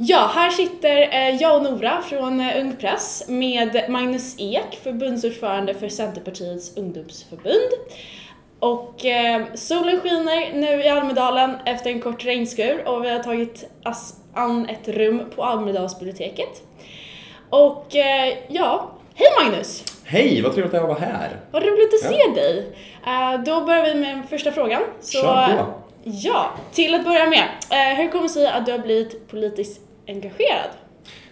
Ja, här sitter eh, jag och Nora från eh, Ung Press med Magnus Ek, förbundsordförande för Centerpartiets ungdomsförbund. Och eh, solen skiner nu i Almedalen efter en kort regnskur och vi har tagit an ett rum på Almedalsbiblioteket. Och eh, ja, hej Magnus! Hej, vad trevligt att jag var här. Vad roligt att Ja. se dig! Eh, då börjar vi med första frågan. Så, Kör på. Ja, till att börja med. Eh, hur kommer det sig att du har blivit politiskt engagerad?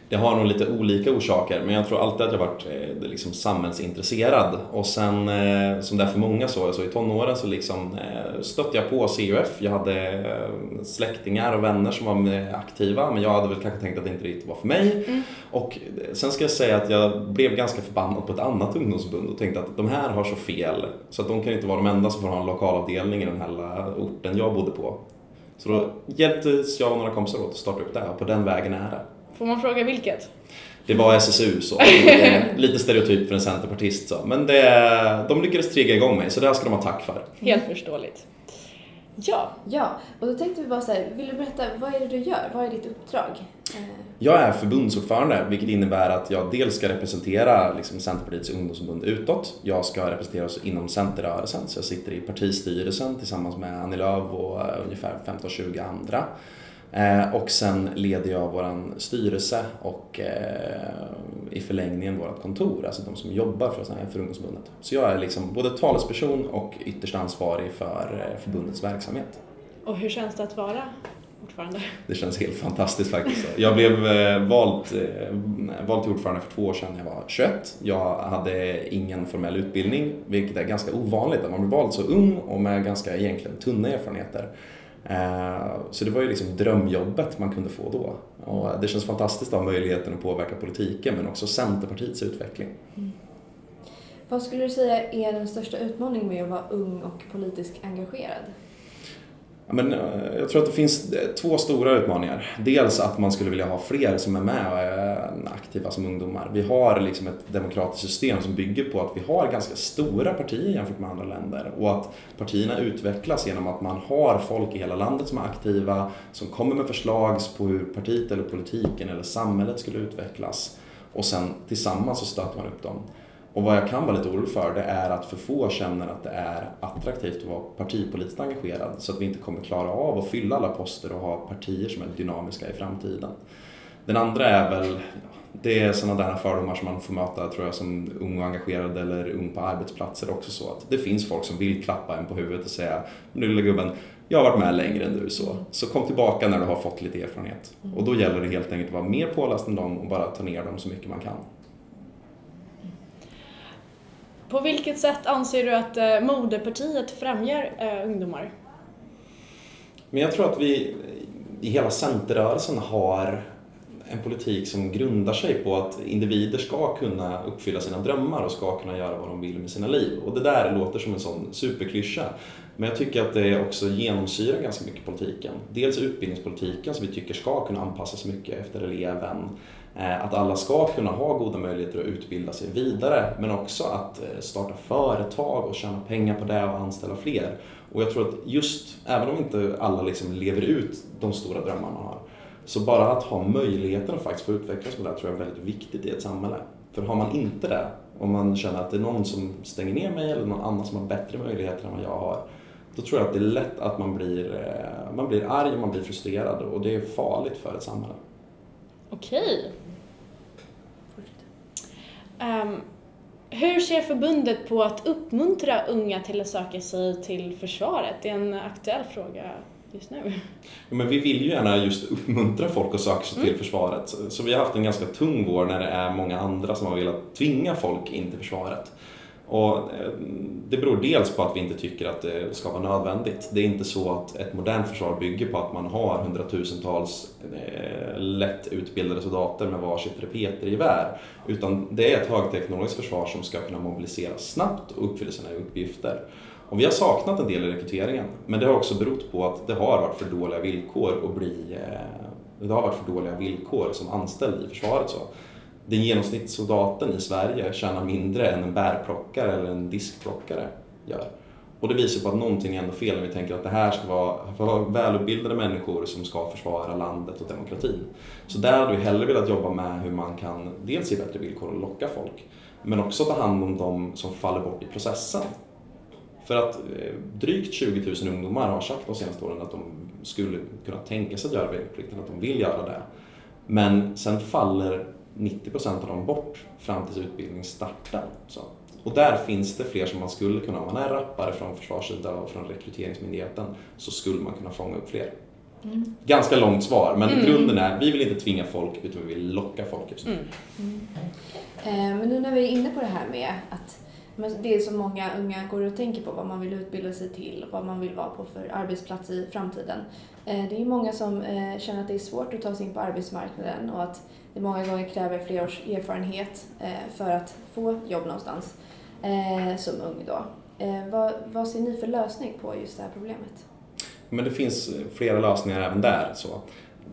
Det har nog lite olika orsaker men jag tror alltid att jag varit eh, liksom samhällsintresserad och sen eh, som det är för många så, så i tonåren så liksom eh, stötte jag på CUF. Jag hade eh, släktingar och vänner som var aktiva men jag hade väl kanske tänkt att det inte riktigt var för mig. Mm. Och eh, sen ska jag säga att jag blev ganska förbannad på ett annat ungdomsförbund och tänkte att de här har så fel så att de kan inte vara de enda som får ha en lokalavdelning i den här orten jag bodde på. Så då hjälptes jag och några kompisar åt att starta upp det och på den vägen är det. Får man fråga vilket? Det var SSU så. Lite stereotyp för en centerpartist så. Men det, de lyckades trigga igång mig så det här ska de ha tack för. Helt förståeligt. Ja, Ja, och då tänkte vi bara så här, vill du berätta, vad är det du gör? Vad är ditt uppdrag? Jag är förbundsordförande vilket innebär att jag dels ska representera liksom, Centerpartiets ungdomsförbund utåt. Jag ska representera oss inom Centerrörelsen så jag sitter i partistyrelsen tillsammans med Annie Lööf och eh, ungefär 15-20 andra. Eh, och sen leder jag våran styrelse och eh, i förlängningen vårt kontor, alltså de som jobbar för, för ungdomsförbundet. Så jag är liksom både talesperson och ytterst ansvarig för förbundets verksamhet. och hur känns det att vara ordförande? Det känns helt fantastiskt faktiskt. Jag blev eh, vald, eh, vald till ordförande för två år sedan när jag var 21. Jag hade ingen formell utbildning, vilket är ganska ovanligt att man blir vald så ung och med ganska egentligen tunna erfarenheter. Eh, Så det var ju liksom drömjobbet man kunde få då. Och det känns fantastiskt att ha möjligheten att påverka politiken men också Centerpartiets utveckling. vad skulle du säga är den största utmaningen med att vara ung och politiskt engagerad? Men, eh, jag tror att det finns eh, två stora utmaningar. Dels att man skulle vilja ha fler som är med och är eh, aktiva som ungdomar. Vi har liksom ett demokratiskt system som bygger på att vi har ganska stora partier jämfört med andra länder och att partierna utvecklas genom att man har folk i hela landet som är aktiva, som kommer med förslag på hur partiet eller politiken eller samhället skulle utvecklas och sen tillsammans så stöter man upp dem. Och vad jag kan vara lite orolig för det är att för få känner att det är attraktivt att vara partipolitiskt engagerad så att vi inte kommer klara av att fylla alla poster och ha partier som är dynamiska i framtiden. Den andra är väl, det är sådana där fördomar som man får möta tror jag som ung och engagerad eller ung på arbetsplatser också så att det finns folk som vill klappa en på huvudet och säga nu lilla gubben, jag har varit med längre än du så, så kom tillbaka när du har fått lite erfarenhet. Och då gäller det helt enkelt att vara mer påläst än dem och bara ta ner dem så mycket man kan. På vilket sätt anser du att eh, moderpartiet främjar eh, ungdomar? Men jag tror att vi i hela centerrörelsen har en politik som grundar sig på att individer ska kunna uppfylla sina drömmar och ska kunna göra vad de vill med sina liv. Och det där låter som en sån superklyscha. Men jag tycker att det också genomsyrar ganska mycket politiken. Dels utbildningspolitiken som vi tycker ska kunna anpassas mycket efter eleven. Eh, att alla ska kunna ha goda möjligheter att utbilda sig vidare men också att eh, starta företag och tjäna pengar på det och anställa fler. Och jag tror att just, även om inte alla liksom lever ut de stora drömmar man har, så bara att ha möjligheten att faktiskt få utvecklas med det tror jag är väldigt viktigt i ett samhälle. För har man inte det, om man känner att det är någon som stänger ner mig eller någon annan som har bättre möjligheter än vad jag har, då tror jag att det är lätt att man blir, eh, man blir arg och man blir frustrerad och det är farligt för ett samhälle. Okej. Um, hur ser förbundet på att uppmuntra unga till att söka sig till försvaret? Det är en aktuell fråga just nu. Ja, men vi vill ju gärna just uppmuntra folk att söka sig till försvaret. Så- Så vi har haft en ganska tung vår när det är många andra som har velat tvinga folk in till försvaret. Och eh, det beror dels på att vi inte tycker att det ska vara nödvändigt. Det är inte så att ett modernt försvar bygger på att man har hundratusentals eh, lätt utbildade soldater med varsitt repetergevär. Utan det är ett högteknologiskt försvar som ska kunna mobiliseras snabbt och uppfylla sina uppgifter. Och vi har saknat en del i rekryteringen, men det har också berott på att det har varit för dåliga villkor att bli eh, det har varit för dåliga villkor som anställd i försvaret. Så. Den genomsnittssoldaten i Sverige tjänar mindre än en bärplockare eller en diskplockare gör. Och det visar på att någonting är ändå fel när vi tänker att det här ska vara för välutbildade människor som ska försvara landet och demokratin. Så där hade vi hellre velat jobba med hur man kan dels ge bättre villkor och locka folk, men också ta hand om de som faller bort i processen. För att eh, drygt 20 000 ungdomar har sagt de senaste åren att de skulle kunna tänka sig att göra värnplikten, att de vill göra det. Men sen faller 90 procent av dem bort fram tills utbildning startar. Så. Och där finns det fler som man skulle kunna, om man är rappare från försvarssidan och från rekryteringsmyndigheten, så skulle man kunna fånga upp fler. Mm. Ganska långt svar, men mm. grunden är vi vill inte tvinga folk utan vi vill locka folk just nu. Mm. mm. Eh, men nu när vi är inne på det här med att det är så många unga går och tänker på vad man vill utbilda sig till och vad man vill vara på för arbetsplats i framtiden. Eh, det är många som eh, känner att det är svårt att ta sig in på arbetsmarknaden och att det många gånger kräver flera års erfarenhet eh, för att få jobb någonstans eh, som ung då. Eh, vad, vad ser ni för lösning på just det här problemet? Men det finns flera lösningar även där. Så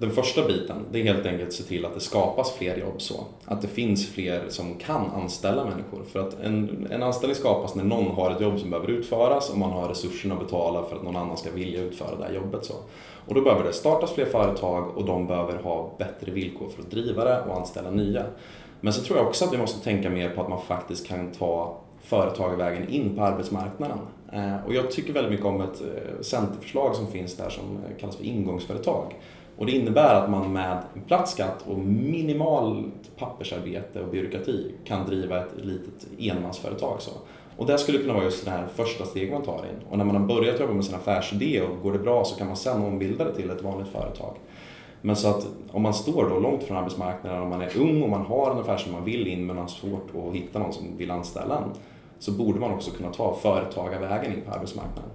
den första biten, det är helt enkelt att se till att det skapas fler jobb så. Att det finns fler som kan anställa människor. För att en, en anställning skapas när någon har ett jobb som behöver utföras och man har resurserna att betala för att någon annan ska vilja utföra det här jobbet. Så. Och då behöver det startas fler företag och de behöver ha bättre villkor för att driva det och anställa nya. Men så tror jag också att vi måste tänka mer på att man faktiskt kan ta företagarvägen in på arbetsmarknaden. Eh, och jag tycker väldigt mycket om ett eh, centerförslag som finns där som eh, kallas för ingångsföretag. Och det innebär att man med platt skatt och minimalt pappersarbete och byråkrati kan driva ett litet enmansföretag. Så. Och det skulle kunna vara just det här första steget man tar in. Och när man har börjat jobba med sin affärsidé och går det bra så kan man sen ombilda det till ett vanligt företag. Men så att om man står då långt från arbetsmarknaden om man är ung och man har en affär som man vill in men har svårt att hitta någon som vill anställa en så borde man också kunna ta företagarvägen in på arbetsmarknaden.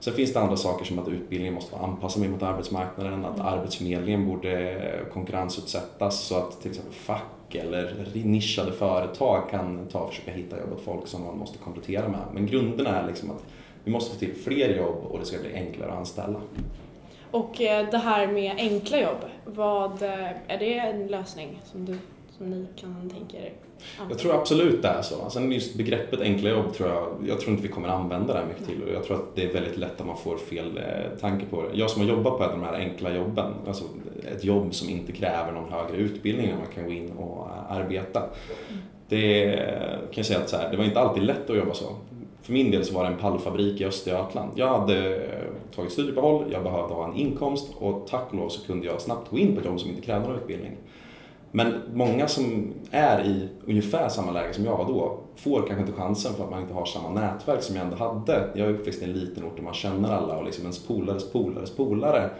Sen finns det andra saker som att utbildningen måste vara anpassad mot arbetsmarknaden, att arbetsförmedlingen borde konkurrensutsättas så att till exempel fack eller nischade företag kan ta och försöka hitta jobb åt folk som man måste komplettera med. Men grunden är liksom att vi måste få till fler jobb och det ska bli enklare att anställa. Och eh, det här med enkla jobb, vad, eh, är det en lösning som du som ni kan tänka er? Jag tror absolut det är så. Alltså just begreppet enkla jobb tror jag, jag tror inte vi kommer använda det mycket till och jag tror att det är väldigt lätt att man får fel eh, tanke på det. Jag som har jobbat på ett av de här enkla jobben, alltså ett jobb som inte kräver någon högre utbildning när man kan gå in och eh, arbeta. Det kan jag säga att så här, det var inte alltid lätt att jobba så. För min del så var det en pallfabrik i Östergötland. Jag hade eh, tagit studieuppehåll, jag behövde ha en inkomst och tack och lov så kunde jag snabbt gå in på ett jobb som inte krävde någon utbildning. Men många som är i ungefär samma läge som jag var då får kanske inte chansen för att man inte har samma nätverk som jag ändå hade. Jag är uppväxt i en liten ort där man känner alla och liksom ens polares polares polare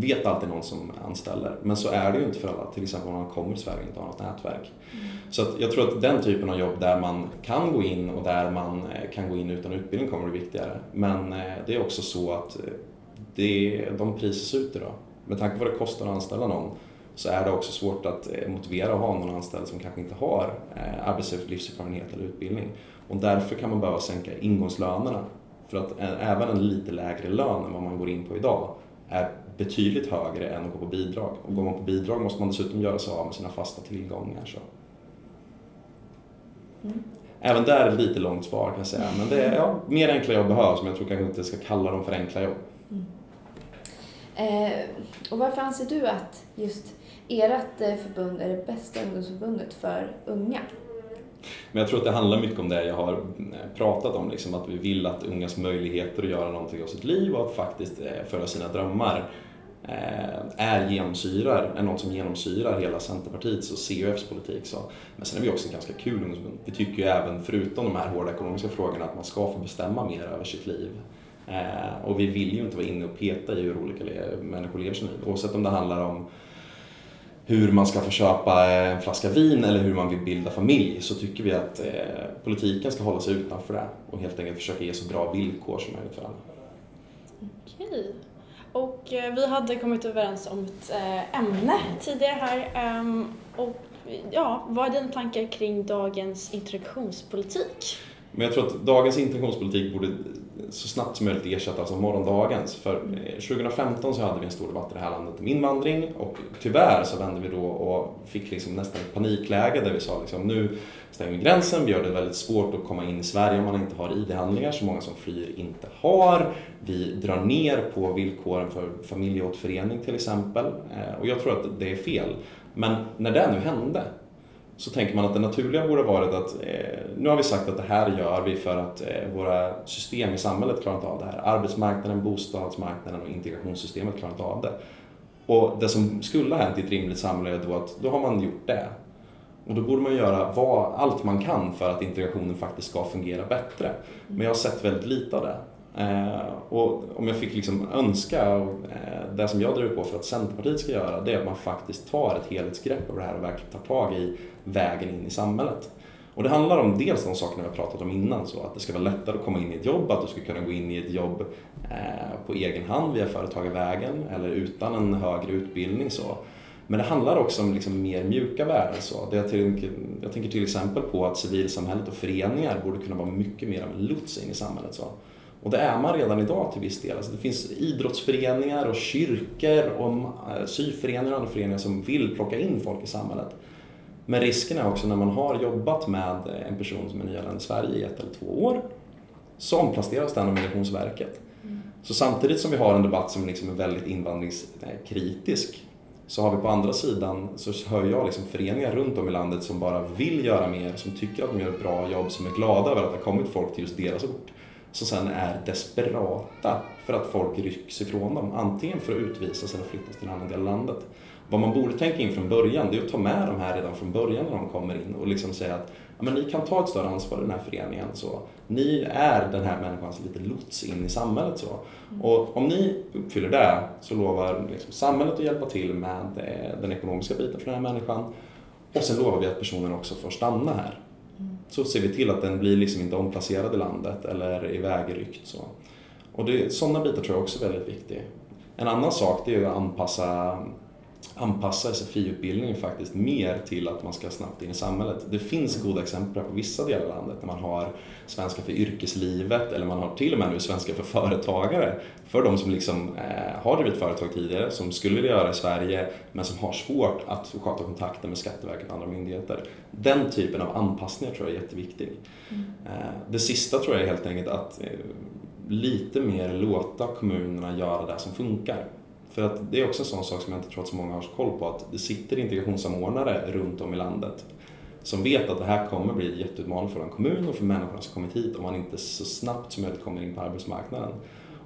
vet alltid någon som anställer. Men så är det ju inte för alla, till exempel om man kommer till Sverige och inte har något nätverk. Mm. Så jag tror att den typen av jobb där man kan gå in och där man eh, kan gå in utan utbildning kommer bli viktigare. Men eh, det är också så att eh, det, de prisas ut idag. Med tanke på vad det kostar att anställa någon så är det också svårt att eh, motivera att ha någon anställd som kanske inte har eh, arbetslivserfarenhet eller utbildning. Och därför kan man behöva sänka ingångslönerna. För att även en lite lägre lön än vad man går in på idag är betydligt högre än att gå på bidrag. Och går man på bidrag måste man dessutom göra sig av med sina fasta tillgångar. Så. Mm. Även där är det lite långt svar kan jag säga. Men det är, ja, mer enkla jobb behövs men jag tror kanske inte ska kalla dem för enkla jobb. Mm. Eh, och varför anser du att just ert eh, förbund är det bästa ungdomsförbundet för unga. Men jag tror att det handlar mycket om det jag har eh, pratat om, liksom att vi vill att ungas möjligheter att göra någonting av sitt liv och att faktiskt eh, föra sina drömmar är genomsyrar, är något som genomsyrar hela Centerpartiets och CUFs politik. Så. Men sen är vi också ett ganska kul ungdomsförbund. Vi tycker ju även, förutom de här hårda ekonomiska frågorna, att man ska få bestämma mer över sitt liv. Och vi vill ju inte vara inne och peta i hur olika människor lever sina liv, oavsett om det handlar om hur man ska få köpa en flaska vin eller hur man vill bilda familj så tycker vi att eh, politiken ska hålla sig utanför det och helt enkelt försöka ge så bra villkor som möjligt för alla. Okej. Och eh, vi hade kommit överens om ett eh, ämne tidigare här. Ehm, och ja, vad är dina tankar kring dagens integrationspolitik? Men jag tror att dagens integrationspolitik borde så snabbt som möjligt ersättas av morgondagens. För eh, 2015 så hade vi en stor debatt i det här landet om invandring och tyvärr så vände vi då och fick liksom nästan ett panikläge där vi sa liksom nu stänger vi gränsen, vi gör det väldigt svårt att komma in i Sverige om man inte har ID-handlingar, så många som flyr inte har. Vi drar ner på villkoren för familjeåterförening till exempel eh, och jag tror att det är fel. Men när det nu hände så tänker man att det naturliga borde varit att eh, nu har vi sagt att det här gör vi för att eh, våra system i samhället klarar inte av det här. Arbetsmarknaden, bostadsmarknaden och integrationssystemet klarar inte av det. Och det som skulle ha hänt i ett rimligt samhälle är då att då har man gjort det. Och då borde man göra vad, allt man kan för att integrationen faktiskt ska fungera bättre. Men jag har sett väldigt lite av det. Eh, och om jag fick liksom önska, och, eh, det som jag driver på för att Centerpartiet ska göra, det är att man faktiskt tar ett helhetsgrepp över det här och verkligen tar tag i vägen in i samhället. Och det handlar om dels de sakerna vi har pratat om innan, så att det ska vara lättare att komma in i ett jobb, att du ska kunna gå in i ett jobb eh, på egen hand via företagarvägen eller utan en högre utbildning. Så. Men det handlar också om liksom mer mjuka värden. Så. Det jag, tänker, jag tänker till exempel på att civilsamhället och föreningar borde kunna vara mycket mer av en lots in i samhället. Så. Och det är man redan idag till viss del. Alltså det finns idrottsföreningar och kyrkor och eh, syföreningar och andra föreningar som vill plocka in folk i samhället. Men risken är också när man har jobbat med en person som är nyanländ i Sverige i ett eller två år så omplaceras den av Migrationsverket. Mm. Så samtidigt som vi har en debatt som liksom är väldigt invandringskritisk så har vi på andra sidan så hör jag liksom föreningar runt om i landet som bara vill göra mer, som tycker att de gör ett bra jobb, som är glada över att det har kommit folk till just deras ort som sen är desperata för att folk rycks ifrån dem, antingen för att utvisas eller flyttas till en annan del av landet. Vad man borde tänka in från början, det är att ta med de här redan från början när de kommer in och liksom säga att ja, men ni kan ta ett större ansvar i den här föreningen. Så. Ni är den här människans lite lots in i samhället. Så. Mm. Och om ni uppfyller det så lovar liksom samhället att hjälpa till med eh, den ekonomiska biten för den här människan. Och sen lovar vi att personen också får stanna här så ser vi till att den blir liksom inte omplacerad i landet eller ivägryckt. Så. Och det, sådana bitar tror jag också är väldigt viktiga. En annan sak det är att anpassa, anpassa SFI-utbildningen faktiskt mer till att man ska snabbt in i samhället. Det finns goda exempel på vissa delar av landet när man har svenska för yrkeslivet eller man har till och med nu svenska för företagare. För de som liksom, eh, har drivit företag tidigare, som skulle vilja göra i Sverige men som har svårt att sköta kontakten med Skatteverket och andra myndigheter. Den typen av anpassningar tror jag är jätteviktig. Mm. Eh, det sista tror jag är helt enkelt att eh, lite mer låta kommunerna göra det som funkar. För att det är också en sån sak som jag inte tror att så många har koll på, att det sitter integrationssamordnare runt om i landet som vet att det här kommer bli en jätteutmaning för en kommun och för människorna som kommit hit om man inte så snabbt som möjligt kommer in på arbetsmarknaden.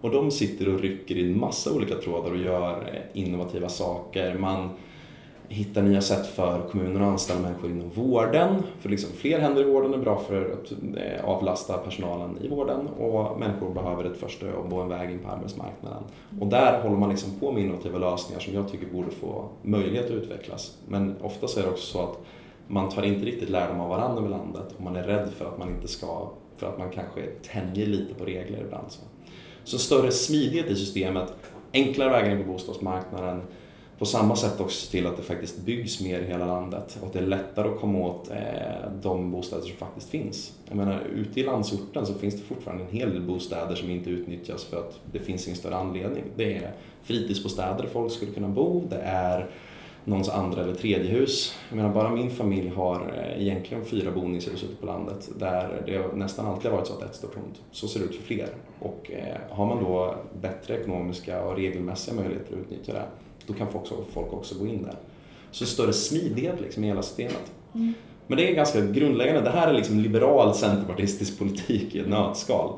Och de sitter och rycker i en massa olika trådar och gör innovativa saker. Man Hitta nya sätt för kommunerna att anställa människor inom vården. För liksom fler händer i vården är bra för att eh, avlasta personalen i vården och människor behöver ett första jobb och en väg in på arbetsmarknaden. Och där håller man liksom på med innovativa lösningar som jag tycker borde få möjlighet att utvecklas. Men ofta så är det också så att man tar inte riktigt lärdom av varandra över landet och man är rädd för att man inte ska, för att man kanske tänjer lite på regler ibland. Så, så större smidighet i systemet, enklare vägar in på bostadsmarknaden, på samma sätt också se till att det faktiskt byggs mer i hela landet och att det är lättare att komma åt eh, de bostäder som faktiskt finns. Jag menar, ute i landsorten så finns det fortfarande en hel del bostäder som inte utnyttjas för att det finns ingen större anledning. Det är fritidsbostäder där folk skulle kunna bo, det är någons andra eller tredje hus. Jag menar bara min familj har eh, egentligen fyra boningshus ute på landet där det nästan alltid har varit så att ett står tomt. Så ser det ut för fler. Och eh, har man då bättre ekonomiska och regelmässiga möjligheter att utnyttja det, då kan folk också, folk också gå in där. Så större smidighet liksom i hela systemet. Mm. Men det är ganska grundläggande. Det här är liksom liberal centerpartistisk politik i ett nötskal.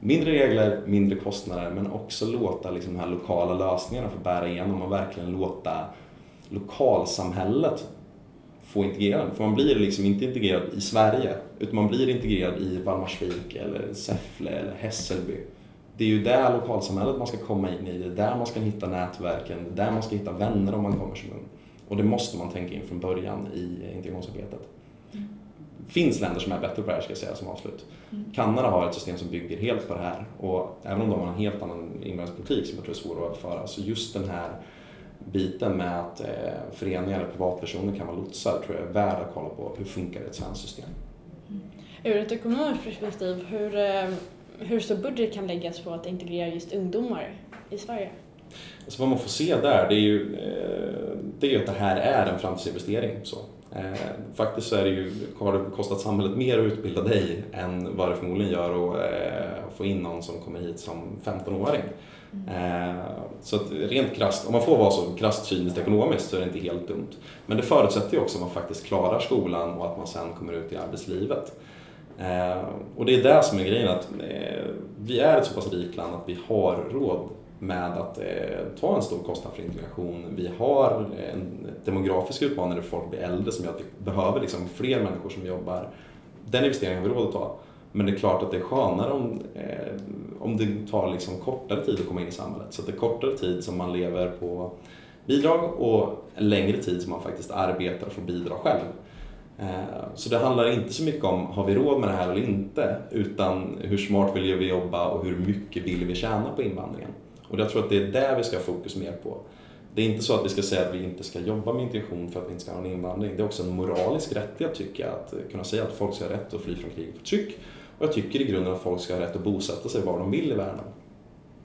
Mindre regler, mindre kostnader men också låta liksom de här lokala lösningarna få bära igenom och verkligen låta lokalsamhället få integrera För man blir liksom inte integrerad i Sverige utan man blir integrerad i Valdemarsvik eller Säffle eller Hässelby. Det är ju där lokalsamhället man ska komma in i, det är där man ska hitta nätverken, det är där man ska hitta vänner om man kommer som ung. Och det måste man tänka in från början i integrationsarbetet. Mm. Det finns länder som är bättre på det här ska jag säga som avslut. Mm. Kanada har ett system som bygger helt på det här och även om de har en helt annan invandringspolitik som jag tror är svår att överföra så just den här biten med att eh, föreningar eller privatpersoner kan vara lotsar tror jag är värd att kolla på. Hur funkar ett svenskt system? Mm. Ur ett ekonomiskt perspektiv, hur, eh, hur stor budget kan läggas på att integrera just ungdomar i Sverige? Så vad man får se där, det är ju, eh, det är att det här är en framtidsinvestering. Så. Eh, faktiskt så är det ju, har det kostat samhället mer att utbilda dig än vad det förmodligen gör att eh, få in någon som kommer hit som 15-åring. Mm. Så att rent krasst, om man får vara så krasst cyniskt ekonomiskt så är det inte helt dumt. Men det förutsätter ju också att man faktiskt klarar skolan och att man sen kommer ut i arbetslivet. Eh, och det är det som är grejen, att eh, vi är ett så pass rikt land att vi har råd med att eh, ta en stor kostnad för integration. Vi har eh, en demografisk utmaning där folk blir äldre som gör att vi behöver liksom fler människor som jobbar. Den investeringen har vi råd att ta. Men det är klart att det är skönare om, eh, om det tar liksom kortare tid att komma in i samhället. Så att det är kortare tid som man lever på bidrag och längre tid som man faktiskt arbetar och får bidra själv. Eh, så det handlar inte så mycket om, har vi råd med det här eller inte? Utan hur smart vill vi jobba och hur mycket vill vi tjäna på invandringen? Och jag tror att det är där vi ska ha fokus mer på. Det är inte så att vi ska säga att vi inte ska jobba med integration för att vi inte ska ha en invandring. Det är också en moralisk rättighet tycker jag, att kunna säga att folk ska ha rätt att fly från krig och förtryck. Och jag tycker i grunden att folk ska ha rätt att bosätta sig var de vill i världen.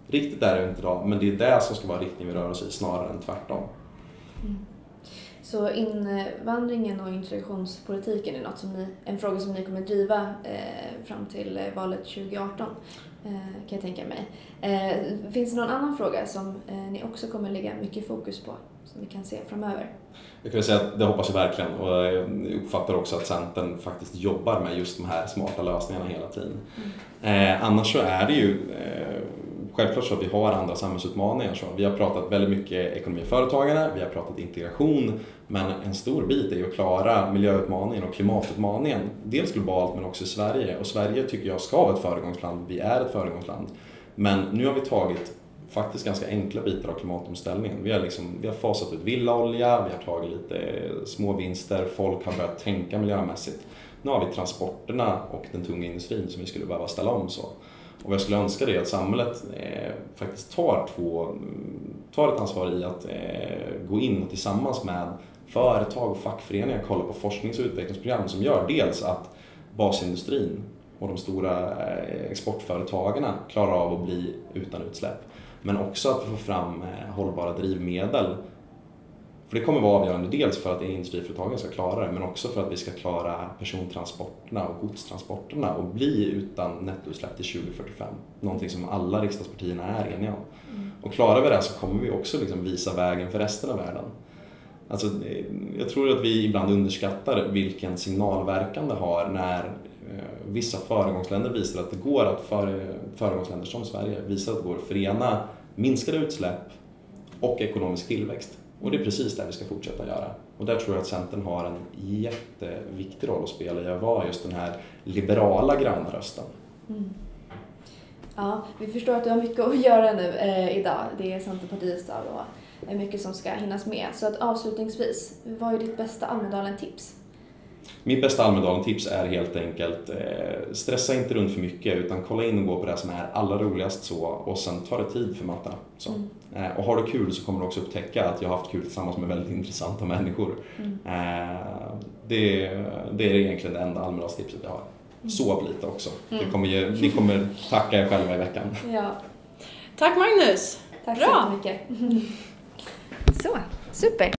Riktigt där är det inte idag, men det är det som ska vara riktningen vi rör oss i snarare än tvärtom. Mm. Så invandringen och integrationspolitiken är något som ni, en fråga som ni kommer driva eh, fram till valet 2018? Eh, kan jag tänka mig. Eh, finns det någon annan fråga som eh, ni också kommer lägga mycket fokus på, som vi kan se framöver? Jag kan säga att det hoppas jag verkligen och jag uppfattar också att Centern faktiskt jobbar med just de här smarta lösningarna hela tiden. Mm. annars så är det ju självklart så att vi har andra samhällsutmaningar. Så vi har pratat väldigt mycket ekonomi och företagande, vi har pratat integration, men en stor bit är ju att klara miljöutmaningen och klimatutmaningen. Dels globalt men också i Sverige. Och Sverige tycker jag ska vara ett föregångsland, vi är ett föregångsland. Men nu har vi tagit faktiskt ganska enkla bitar av klimatomställningen. Vi har, liksom, vi har fasat ut villaolja, vi har tagit lite små vinster, folk har börjat tänka miljömässigt. Nu har vi transporterna och den tunga industrin som vi skulle behöva ställa om. så. Och vad jag skulle önska det är att samhället eh, faktiskt tar, två, tar ett ansvar i att eh, gå in och tillsammans med företag och fackföreningar kolla på forsknings och utvecklingsprogram som gör dels att basindustrin och de stora eh, exportföretagen klarar av att bli utan utsläpp. Men också att vi får fram eh, hållbara drivmedel för det kommer vara avgörande dels för att industriföretagen ska klara det men också för att vi ska klara persontransporterna och godstransporterna och bli utan nettoutsläpp till 2045. Någonting som alla riksdagspartierna är eniga om. Mm. Och klarar vi det så kommer vi också liksom visa vägen för resten av världen. Alltså, jag tror att vi ibland underskattar vilken signalverkan det har när eh, vissa föregångsländer visar att det går att, föregångsländer som Sverige visar att det går att förena minskade utsläpp och ekonomisk tillväxt. Och det är precis det vi ska fortsätta göra. Och där tror jag att Centern har en jätteviktig roll att spela i att vara just den här liberala grannrösten. Mm. Ja, vi förstår att du har mycket att göra nu eh, idag. Det är Centerpartiets dag och det är mycket som ska hinnas med. Så att avslutningsvis, vad är ditt bästa Almedalen-tips? Mitt bästa Almedalen-tips är helt enkelt eh, stressa inte runt för mycket utan kolla in och gå på det som är allra roligast så och sen ta det tid för mötena. Så. Mm. Eh, och har du kul så kommer du också upptäcka att jag har haft kul tillsammans med väldigt intressanta människor. Mm. Eh, det, det är egentligen det enda Almedalstipset jag har. Mm. Sov lite också. Mm. Kommer ge, ni kommer tacka er själva i veckan. Ja. Tack Magnus! Tack Bra. så mycket. så, super!